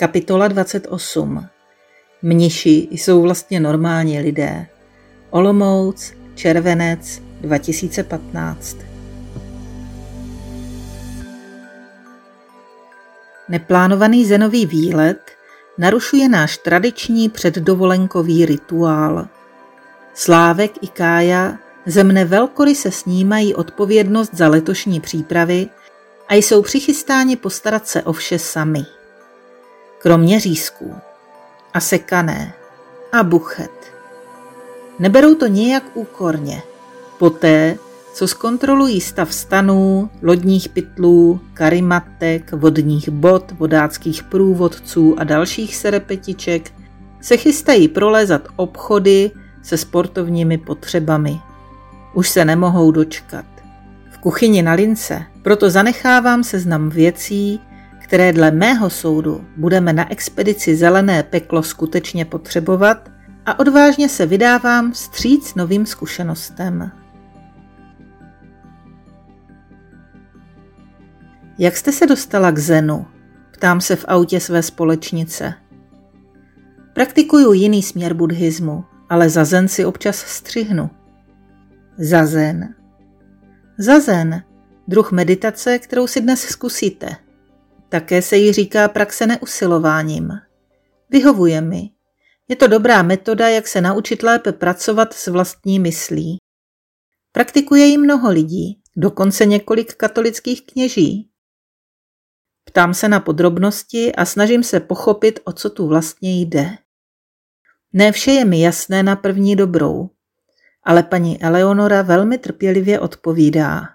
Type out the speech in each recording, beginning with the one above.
Kapitola 28 Mniši jsou vlastně normální lidé. Olomouc, červenec 2015 Neplánovaný zenový výlet narušuje náš tradiční předdovolenkový rituál. Slávek i Kája ze mne velkoryse snímají odpovědnost za letošní přípravy a jsou přichystáni postarat se o vše sami. Kromě řízků. A sekané. A buchet. Neberou to nijak úkorně. Poté, co zkontrolují stav stanů, lodních pytlů, karimatek, vodních bod, vodáckých průvodců a dalších serepetiček, se chystají prolézat obchody se sportovními potřebami. Už se nemohou dočkat. V kuchyni na lince proto zanechávám seznam věcí, které dle mého soudu budeme na expedici Zelené peklo skutečně potřebovat a odvážně se vydávám stříc novým zkušenostem. Jak jste se dostala k Zenu? Ptám se v autě své společnice. Praktikuju jiný směr buddhismu, ale za zen si občas střihnu. Za zen. Za zen, druh meditace, kterou si dnes zkusíte. Také se jí říká praxe neusilováním. Vyhovuje mi. Je to dobrá metoda, jak se naučit lépe pracovat s vlastní myslí. Praktikuje ji mnoho lidí, dokonce několik katolických kněží. Ptám se na podrobnosti a snažím se pochopit, o co tu vlastně jde. Ne vše je mi jasné na první dobrou, ale paní Eleonora velmi trpělivě odpovídá.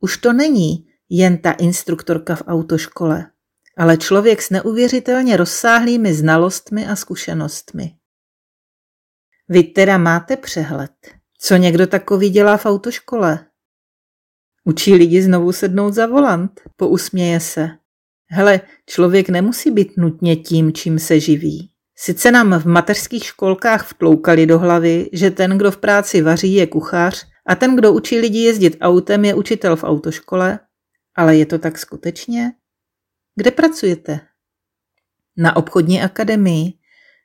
Už to není jen ta instruktorka v autoškole, ale člověk s neuvěřitelně rozsáhlými znalostmi a zkušenostmi. Vy teda máte přehled, co někdo takový dělá v autoškole? Učí lidi znovu sednout za volant, pousměje se. Hele, člověk nemusí být nutně tím, čím se živí. Sice nám v mateřských školkách vtloukali do hlavy, že ten, kdo v práci vaří, je kuchař a ten, kdo učí lidi jezdit autem, je učitel v autoškole, ale je to tak skutečně? Kde pracujete? Na obchodní akademii.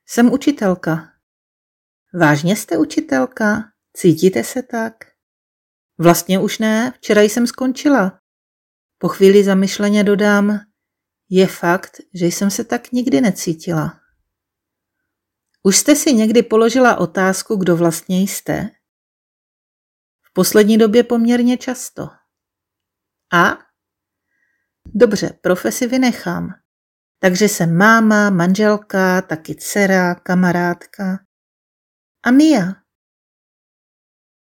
Jsem učitelka. Vážně jste učitelka? Cítíte se tak? Vlastně už ne, včera jsem skončila. Po chvíli zamyšleně dodám, je fakt, že jsem se tak nikdy necítila. Už jste si někdy položila otázku, kdo vlastně jste? V poslední době poměrně často. A? Dobře, profesi vynechám. Takže jsem máma, manželka, taky dcera, kamarádka. A Mia?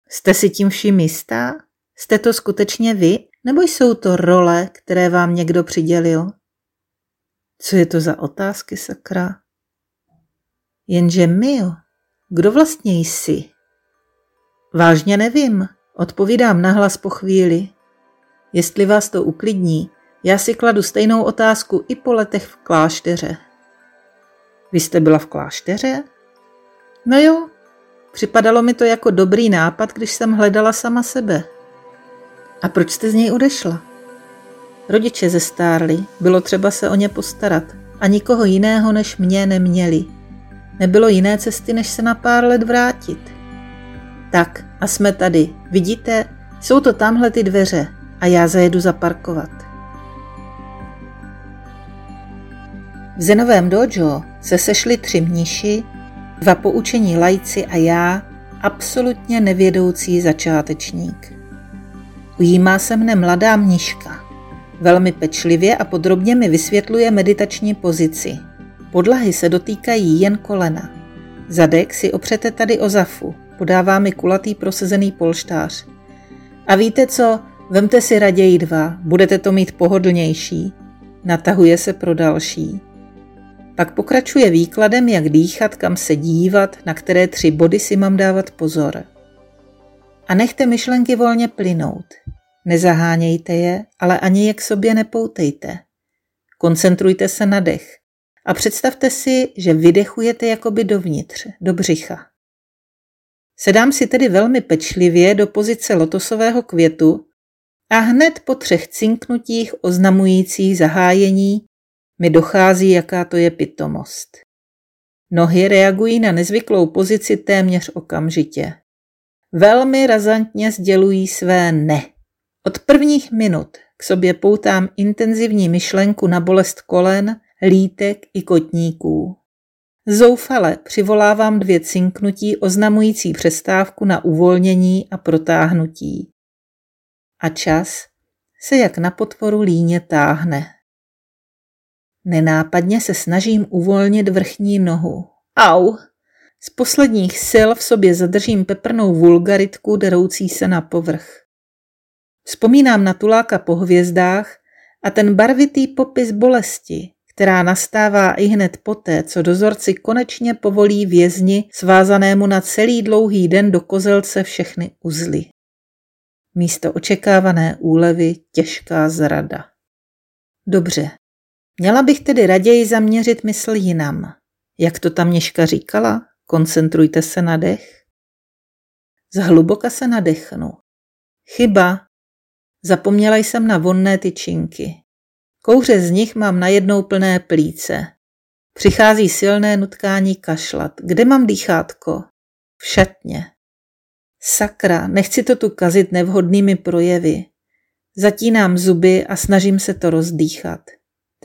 Jste si tím vším jistá? Jste to skutečně vy? Nebo jsou to role, které vám někdo přidělil? Co je to za otázky, sakra? Jenže Mio, kdo vlastně jsi? Vážně nevím, odpovídám nahlas po chvíli. Jestli vás to uklidní, já si kladu stejnou otázku i po letech v klášteře. Vy jste byla v klášteře? No jo, připadalo mi to jako dobrý nápad, když jsem hledala sama sebe. A proč jste z něj odešla? Rodiče zestárli, bylo třeba se o ně postarat a nikoho jiného než mě neměli. Nebylo jiné cesty, než se na pár let vrátit. Tak a jsme tady. Vidíte, jsou to tamhle ty dveře a já zajedu zaparkovat. V zenovém dojo se sešli tři mniši, dva poučení lajci a já, absolutně nevědoucí začátečník. Ujímá se mne mladá mniška. Velmi pečlivě a podrobně mi vysvětluje meditační pozici. Podlahy se dotýkají jen kolena. Zadek si opřete tady o zafu, podává mi kulatý prosezený polštář. A víte co, vemte si raději dva, budete to mít pohodlnější. Natahuje se pro další. Pak pokračuje výkladem, jak dýchat, kam se dívat, na které tři body si mám dávat pozor. A nechte myšlenky volně plynout. Nezahánějte je, ale ani je k sobě nepoutejte. Koncentrujte se na dech a představte si, že vydechujete jakoby dovnitř, do břicha. Sedám si tedy velmi pečlivě do pozice lotosového květu a hned po třech cinknutích oznamujících zahájení mi dochází, jaká to je pitomost. Nohy reagují na nezvyklou pozici téměř okamžitě. Velmi razantně sdělují své ne. Od prvních minut k sobě poutám intenzivní myšlenku na bolest kolen, lítek i kotníků. Zoufale přivolávám dvě cinknutí oznamující přestávku na uvolnění a protáhnutí. A čas se jak na potvoru líně táhne. Nenápadně se snažím uvolnit vrchní nohu. Au! Z posledních sil v sobě zadržím peprnou vulgaritku deroucí se na povrch. Vzpomínám na tuláka po hvězdách a ten barvitý popis bolesti, která nastává i hned poté, co dozorci konečně povolí vězni svázanému na celý dlouhý den do kozelce všechny uzly. Místo očekávané úlevy těžká zrada. Dobře, měla bych tedy raději zaměřit mysl jinam. Jak to tam Měška říkala, koncentrujte se na dech. Zhluboka se nadechnu. Chyba. Zapomněla jsem na vonné tyčinky. Kouře z nich mám najednou plné plíce. Přichází silné nutkání kašlat. Kde mám dýchátko? V šatně. Sakra, nechci to tu kazit nevhodnými projevy. Zatínám zuby a snažím se to rozdýchat.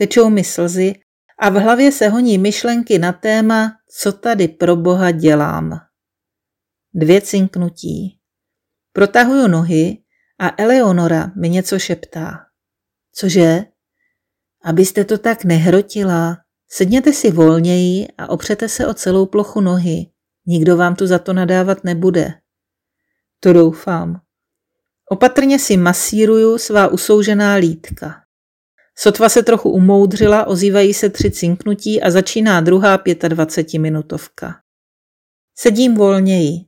Tečou mi slzy a v hlavě se honí myšlenky na téma, co tady pro boha dělám. Dvě cinknutí. Protahuju nohy a Eleonora mi něco šeptá. Cože? Abyste to tak nehrotila, sedněte si volněji a opřete se o celou plochu nohy. Nikdo vám tu za to nadávat nebude. To doufám. Opatrně si masíruju svá usoužená lítka. Sotva se trochu umoudřila, ozývají se tři cinknutí a začíná druhá 25-minutovka. Sedím volněji,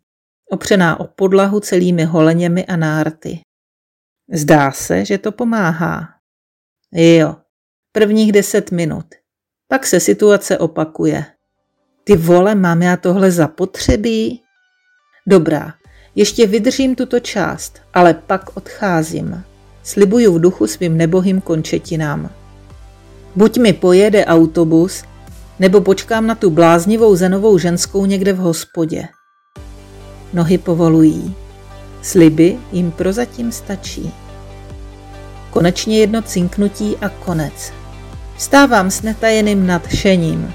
opřená o podlahu celými holeněmi a nárty. Zdá se, že to pomáhá. Jo, prvních deset minut. Pak se situace opakuje. Ty vole, mám já tohle zapotřebí? Dobrá, ještě vydržím tuto část, ale pak odcházím. Slibuju v duchu svým nebohým končetinám. Buď mi pojede autobus, nebo počkám na tu bláznivou zenovou ženskou někde v hospodě. Nohy povolují. Sliby jim prozatím stačí. Konečně jedno cinknutí a konec. Stávám s netajeným nadšením.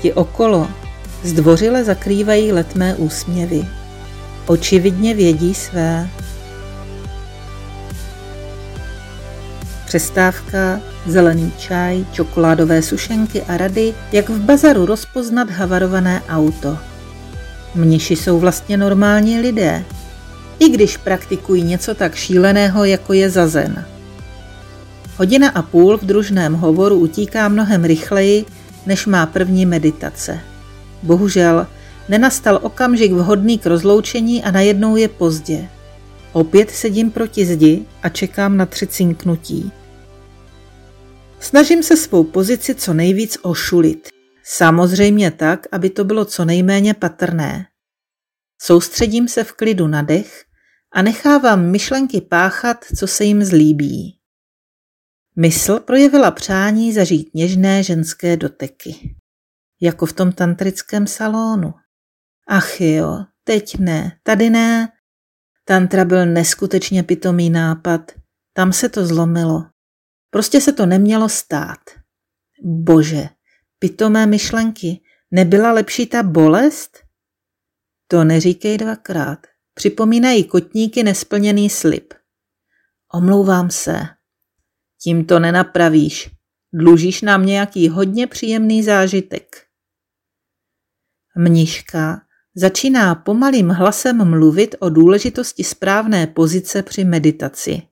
Ti okolo zdvořile zakrývají letmé úsměvy. Očividně vědí své. Přestávka, zelený čaj, čokoládové sušenky a rady, jak v bazaru rozpoznat havarované auto. Mniši jsou vlastně normální lidé, i když praktikují něco tak šíleného, jako je zazen. Hodina a půl v družném hovoru utíká mnohem rychleji, než má první meditace. Bohužel, nenastal okamžik vhodný k rozloučení a najednou je pozdě. Opět sedím proti zdi a čekám na tři cinknutí. Snažím se svou pozici co nejvíc ošulit. Samozřejmě tak, aby to bylo co nejméně patrné. Soustředím se v klidu na dech a nechávám myšlenky páchat, co se jim zlíbí. Mysl projevila přání zažít něžné ženské doteky. Jako v tom tantrickém salonu. Ach jo, teď ne, tady ne. Tantra byl neskutečně pitomý nápad. Tam se to zlomilo. Prostě se to nemělo stát. Bože, pitomé myšlenky, nebyla lepší ta bolest? To neříkej dvakrát. Připomínají kotníky nesplněný slib. Omlouvám se. Tím to nenapravíš. Dlužíš nám nějaký hodně příjemný zážitek. Mniška začíná pomalým hlasem mluvit o důležitosti správné pozice při meditaci.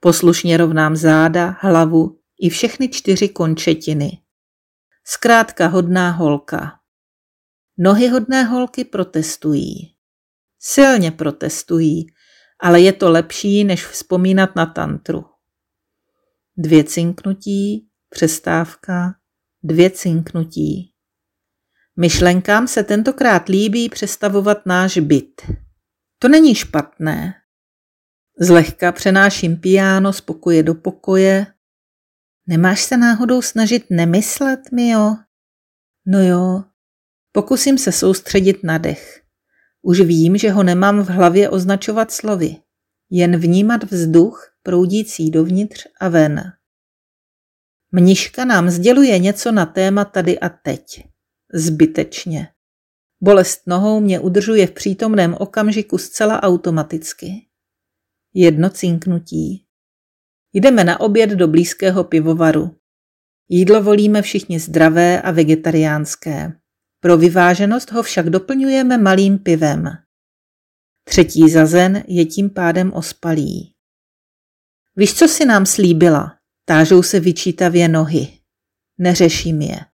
Poslušně rovnám záda, hlavu i všechny čtyři končetiny. Zkrátka hodná holka. Nohy hodné holky protestují. Silně protestují, ale je to lepší, než vzpomínat na tantru. Dvě cinknutí, přestávka, dvě cinknutí. Myšlenkám se tentokrát líbí přestavovat náš byt. To není špatné. Zlehka přenáším piano z pokoje do pokoje, Nemáš se náhodou snažit nemyslet, Mio? No jo, pokusím se soustředit na dech. Už vím, že ho nemám v hlavě označovat slovy, jen vnímat vzduch proudící dovnitř a ven. Mniška nám sděluje něco na téma tady a teď. Zbytečně. Bolest nohou mě udržuje v přítomném okamžiku zcela automaticky. Jedno cinknutí. Jdeme na oběd do blízkého pivovaru. Jídlo volíme všichni zdravé a vegetariánské. Pro vyváženost ho však doplňujeme malým pivem. Třetí zazen je tím pádem ospalý. Víš, co si nám slíbila? Tážou se vyčítavě nohy. Neřeším je.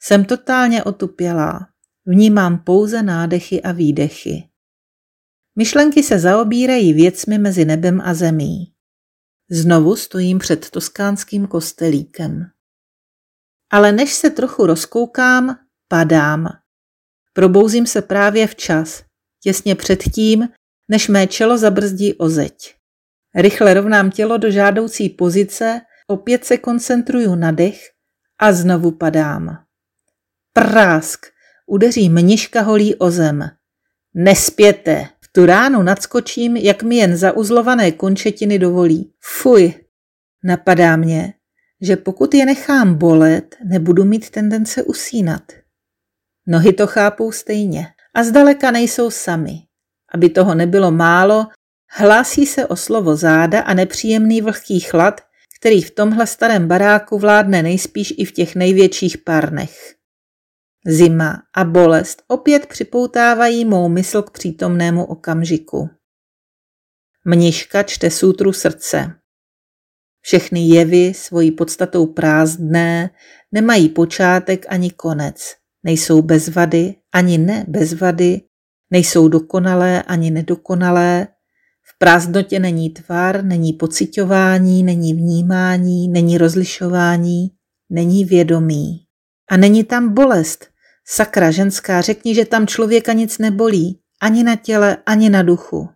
Jsem totálně otupělá. Vnímám pouze nádechy a výdechy. Myšlenky se zaobírají věcmi mezi nebem a zemí. Znovu stojím před toskánským kostelíkem. Ale než se trochu rozkoukám, padám. Probouzím se právě včas, těsně před tím, než mé čelo zabrzdí o zeď. Rychle rovnám tělo do žádoucí pozice, opět se koncentruju na dech a znovu padám. Prásk! Udeří mniška holí o zem. Nespěte! V tu ránu nadskočím, jak mi jen zauzlované končetiny dovolí. Fuj! Napadá mě, že pokud je nechám bolet, nebudu mít tendence usínat. Nohy to chápou stejně a zdaleka nejsou sami. Aby toho nebylo málo, hlásí se o slovo záda a nepříjemný vlhký chlad, který v tomhle starém baráku vládne nejspíš i v těch největších parnech. Zima a bolest opět připoutávají mou mysl k přítomnému okamžiku. Mniška čte sutru srdce. Všechny jevy svojí podstatou prázdné nemají počátek ani konec. Nejsou bez vady ani ne bez vady, nejsou dokonalé ani nedokonalé. V prázdnotě není tvar, není pocitování, není vnímání, není rozlišování, není vědomí. A není tam bolest. Sakra ženská, řekni, že tam člověka nic nebolí, ani na těle, ani na duchu.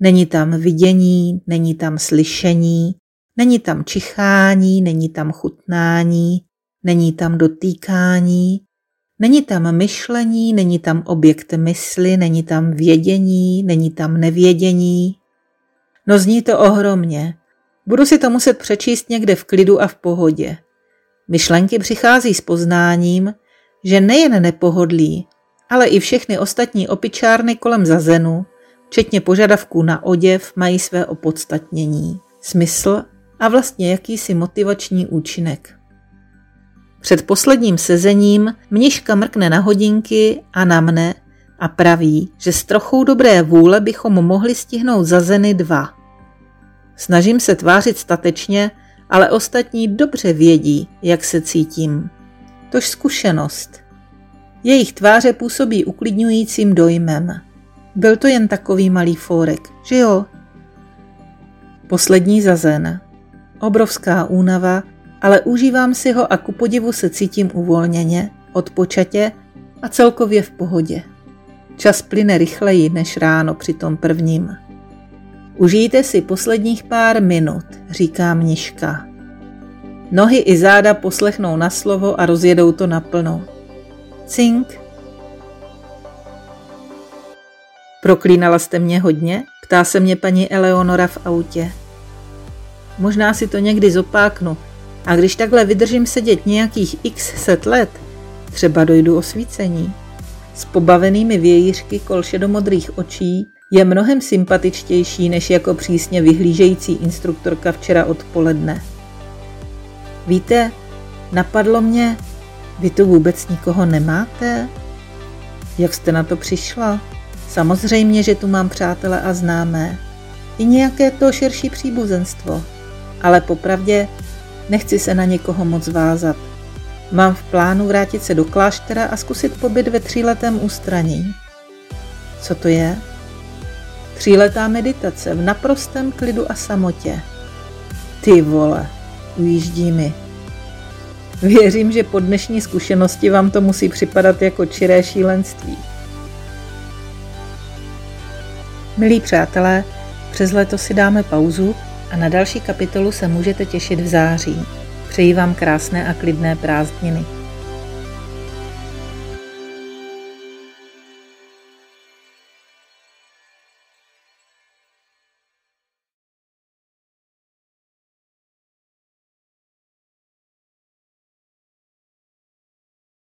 Není tam vidění, není tam slyšení, není tam čichání, není tam chutnání, není tam dotýkání, není tam myšlení, není tam objekt mysli, není tam vědění, není tam nevědění. No zní to ohromně. Budu si to muset přečíst někde v klidu a v pohodě. Myšlenky přichází s poznáním, že nejen nepohodlí, ale i všechny ostatní opičárny kolem zazenu, včetně požadavků na oděv, mají své opodstatnění, smysl a vlastně jakýsi motivační účinek. Před posledním sezením mniška mrkne na hodinky a na mne a praví, že s trochou dobré vůle bychom mohli stihnout zazeny dva. Snažím se tvářit statečně, ale ostatní dobře vědí, jak se cítím. Tož zkušenost. Jejich tváře působí uklidňujícím dojmem. Byl to jen takový malý fórek, že jo? Poslední zazen. Obrovská únava, ale užívám si ho a ku podivu se cítím uvolněně, odpočatě a celkově v pohodě. Čas plyne rychleji než ráno při tom prvním. Užijte si posledních pár minut, říká mniška. Nohy i záda poslechnou na slovo a rozjedou to naplno. Cink. Proklínala jste mě hodně? Ptá se mě paní Eleonora v autě. Možná si to někdy zopáknu, a když takhle vydržím sedět nějakých x set let, třeba dojdu osvícení. S pobavenými vějířky kol šedomodrých očí je mnohem sympatičtější než jako přísně vyhlížející instruktorka včera odpoledne. Víte, napadlo mě, vy tu vůbec nikoho nemáte? Jak jste na to přišla? Samozřejmě, že tu mám přátele a známé. I nějaké to širší příbuzenstvo. Ale popravdě nechci se na někoho moc vázat. Mám v plánu vrátit se do kláštera a zkusit pobyt ve tříletém ústraní. Co to je? Tříletá meditace v naprostém klidu a samotě. Ty vole, ujíždí mi. Věřím, že po dnešní zkušenosti vám to musí připadat jako čiré šílenství. Milí přátelé, přes leto si dáme pauzu a na další kapitolu se můžete těšit v září. Přeji vám krásné a klidné prázdniny.